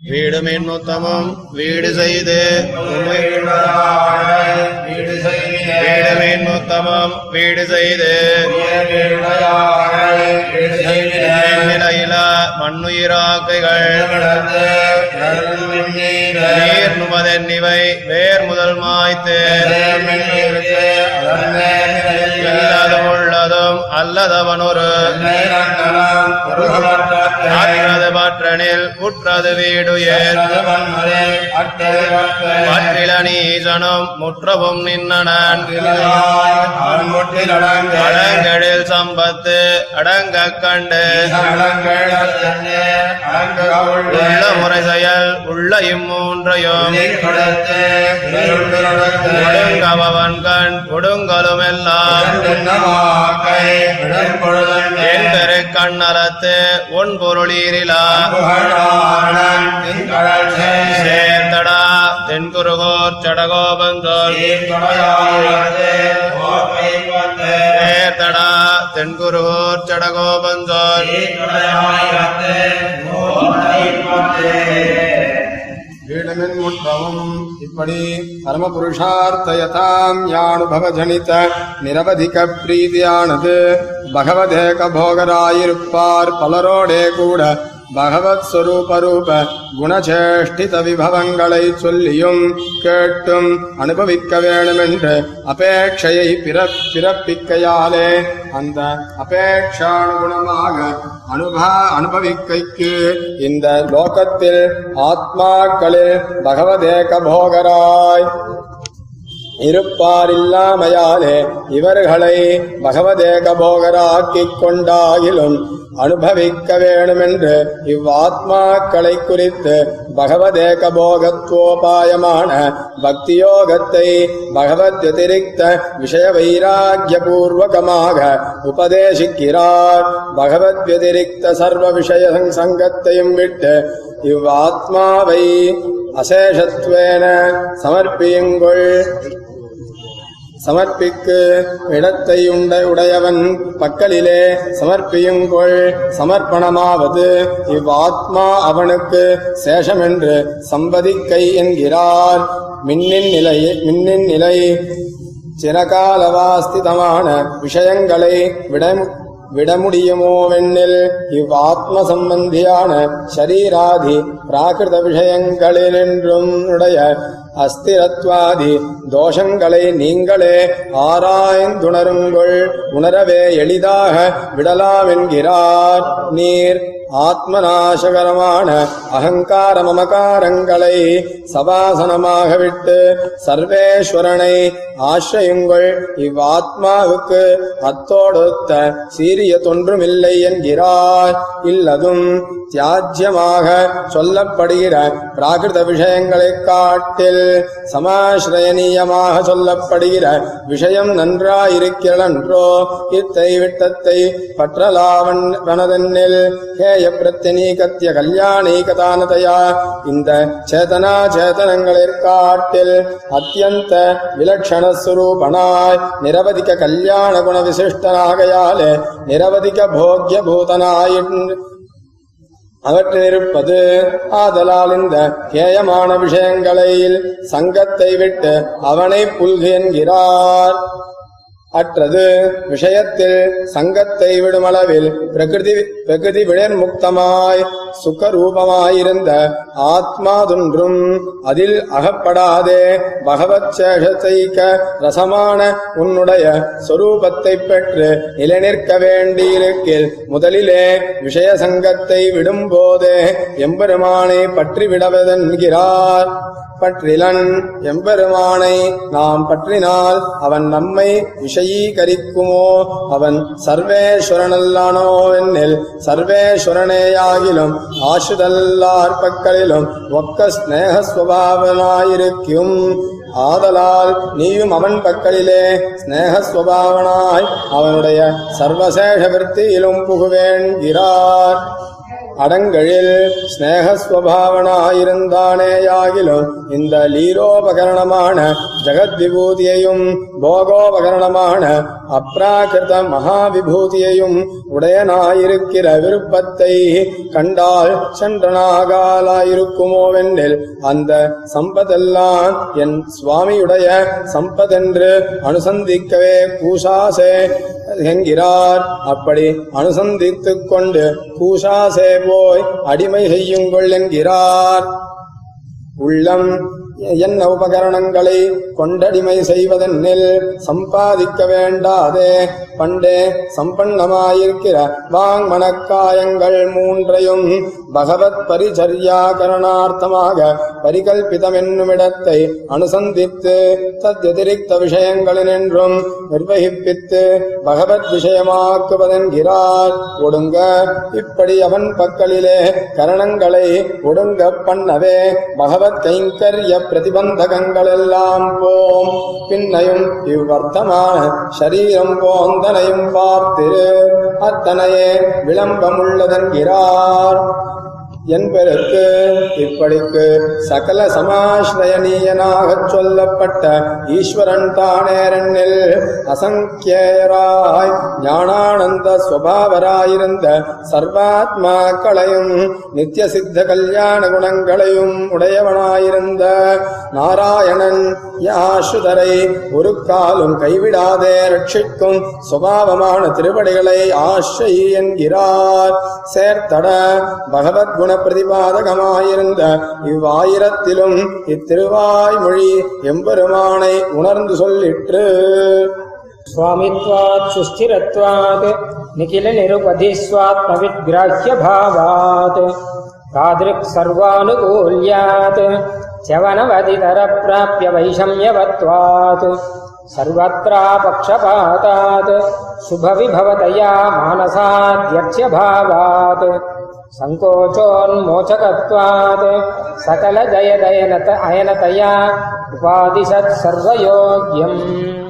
வீடு மின்னுத்தமும் வீடு செய்து உம்மை வீடு செய்ய வீடு வீடு செய்து நிலையில மண்ணுயிராக்கைகள் நீர் நுமதென் இவை வேர் முதல் மாய்த்து இல்லதும் உள்ளதும் அல்லதவனொரு காற்றனில் முற்றது உற்றது வீடுயர் பற்றில நீசனும் முற்றவும் நின்னனன். அடங்கழில் சம்பத்து அடங்க கண்டு. உள்ள முறை செயல் உள்ள இம்மூன்றையும் ஒடுங்கவன் கண் ஒடுங்கலும் எல்லாம் என் பெரு கண்ணலத்து உன் பொருளீரிலா. சேர்த்தடா தென்குருகோர் சடகோபந்தோல் சேர்த்தடா தென்குருகோர் சடகோபந்தோல் வீடமின் முற்றவும் இப்படி பரமபுருஷார்த்தயதாம் யானுபவஜனித நிரவதிக பிரீதியானது பகவதேக போகராயிருப்பார் பலரோடே கூட பகவத் ஸ்வரூபரூப குணச்சேஷ்டித விபவங்களை சொல்லியும் கேட்டும் அனுபவிக்க வேண்டுமென்று அபேட்சையை பிறப்பிக்கையாலே அந்த அபேட்சானுகுணமாக அனுபா அனுபவிக்கைக்கு இந்த லோகத்தில் ஆத்மாக்களில் பகவதேக போகராய் இருப்பாரில்லாமையாலே இவர்களை பகவதேக போகராக்கிக் கொண்டாயிலும் அனுபவிக்க வேணுமென்று இவ்வாத்மாக்களை குறித்து பகவதேக போகத்வோபாயமான பக்தியோகத்தை பகவத்யதிரிக்த விஷய வைராக்கிய பூர்வகமாக உபதேசிக்கிறார். பகவத் வதிரிக்த சர்வ விஷய சங்கத்தையும் விட்டு இவ்வாத்மாவை அசேஷத்துவேன சமர்ப்பியுங்கள். சமர்ப்பிக்கு இடத்தை உண்ட உடையவன் பக்கலிலே சமர்ப்பியுங்கொள். சமர்ப்பணமாவது இவ்வாத்மா அவனுக்கு சேஷமென்று சம்பதிக்கை என்கிறார். மின்னின் நிலை மின்னின் நிலை சிறகாலவாஸ்திதமான விஷயங்களை விட விடமுடியுமோவெண்ணில் இவ்வாத்ம சம்பந்தியான ஷரீராதி பிராகிருத விஷயங்களிலென்றும் உடைய அஸ்திரத்வாதி தோஷங்களை நீங்களே ஆராய்ந்துணருங்கள் உணரவே எளிதாக விடலாம் என்கிறார் நீர். ஆத்மநாசகரமான அகங்கார மமகாரங்களை சபாசனமாக விட்டு சர்வேஸ்வரனை ஆசிரியுங்கள். இவ்வாத்மாவுக்கு அத்தோடொத்த சீரிய தொன்றுமில்லை என்கிறார். இல்லதும் தியாஜ்யமாக சொல்லப்படுகிற பிராகிருத விஷயங்களைக் காட்டில் சமாசிரயனீயமாக சொல்லப்படுகிற விஷயம் நன்றாயிருக்கிறன்றோ இத்தை விட்டத்தை பற்றலாவன் வனதன்னில் ஹே பிரத்யனீகத்திய கல்யாணீகதானதையா இந்த சேதனா சேதனங்களிற்காட்டில் அத்தியந்த விலட்சணஸ்வரூபனாய் நிரவதிக கல்யாண குண விசிஷ்டனாகையாலே நிரவதிக போக்கிய பூதனாயின் அவற்றிருப்பது ஆதலால் இந்த கேயமான விஷயங்களில் சங்கத்தை விட்டு அவனை புல்கு என்கிறார். அற்றது விஷயத்தில் சங்கத்தை விடுமளவில் பிரகிருதி பிரகிருதி விழர்முக்தமாய் சுகரூபமாயிருந்த ஆத்மாதொன்றும் அதில் அகப்படாதே. பகவத் சேஷத்தைக்க ரசமான உன்னுடைய சொரூபத்தை பெற்று நிலைநிற்க வேண்டியிருக்கில் முதலிலே விஷய சங்கத்தை விடும்போதே எம்பெருமானை பற்றிவிடவதென்கிறார் பற்றிலன் எம்பெருமானை நாம் பற்றினால் அவன் நம்மை விஷய அவன் சர்வேஸ்வரனல்லானோ என்னில் சர்வேஸ்வரனேயாகிலும் ஆசுதல்லார் பக்கலிலும் ஒக்க ஸ்நேகஸ்வபாவனாயிருக்கும் ஆதலால் நீயும் அவன் பக்கலிலே ஸ்நேகஸ்வபாவனாய் அவனுடைய சர்வசேஷ விற்த்தியிலும் புகுவேன்கிறார் அடங்கழில் ஸ்நேகஸ்வபாவனாயிருந்தானேயாகிலும் இந்த லீரோபகரணமான ஜெகத் விபூதியையும் போகோபகரணமான அப்ராகிருத மகாவிபூதியையும் உடையனாயிருக்கிற விருப்பத்தை கண்டால் சென்றனாகாலாயிருக்குமோவென்றில் அந்த சம்பதெல்லாம் என் சுவாமியுடைய சம்பதென்று அனுசந்திக்கவே கூசாசே என்கிறார். அப்படி அனுசந்தித்துக் கொண்டு கூசாசே போய் அடிமை செய்யுங்கள் என்கிறார். உள்ளம் என்ன உபகரணங்களை கொண்டடிமை செய்வதென்னில் சம்பாதிக்க வேண்டாதே. பண்டே சம்பன்னமாயிருக்கிற வாங்மனக்காயங்கள் மூன்றையும் பகவத் பரிச்சரியாகரணார்த்தமாக பரிகல்பிதமென்னுமிடத்தை அனுசந்தித்து தத்யதிரிக்த விஷயங்களினின்றும் நிர்வகிப்பித்து பகவத் விஷயமாக்குவதென்கிறார். ஒடுங்க இப்படி அவன் பக்கலிலே கரணங்களை ஒடுங்க பண்ணவே பகவத் கைங்கரிய பிரதிபந்தகங்களெல்லாம் போம். பின்னையும் இவ்வர்த்தமான சரீரம் போந்தனையும் பார்த்திரு அத்தனையே விளம்பமுள்ளதென்கிறார் என்பதற்கு இப்படிக்கு சகல சமாஸ்ரயனீயனாகச் சொல்லப்பட்ட ஈஸ்வரன் தானேரண்ணில் அசங்கியராய். ஞானானந்த சுவாவராயிருந்த சர்வாத்மாக்களையும் நித்திய சித்த கல்யாண குணங்களையும் உடையவனாயிருந்த நாராயணன் யாசுதரை ஒரு காலும் கைவிடாதே ரட்சிக்கும் சுபாவமான திருவடிகளை ஆஷை என்கிறார். சேர்த்தட பகவத் குண பிரதிபாதகமாயிருந்த இவ்வாயிரத்திலும் இத்திருவாய்மொழி எம்பெருமானை உணர்ந்து சொல்லிற்று स्वामित्वात् सुस्थिरत्वात् निखिलनिरुपधिस्वात्मविग्राह्यभावात् तादृक् सर्वानुकूल्यात् च्यवनवदितरप्राप्य वैषम्यवत्वात् सर्वत्रापक्षपातात् शुभविभवतया मानसाद्यक्ष्यभावात् सङ्कोचोन्मोचकत्वात् सकलजयदयनत अयनतया उपादिशत् सर्वयोग्यम्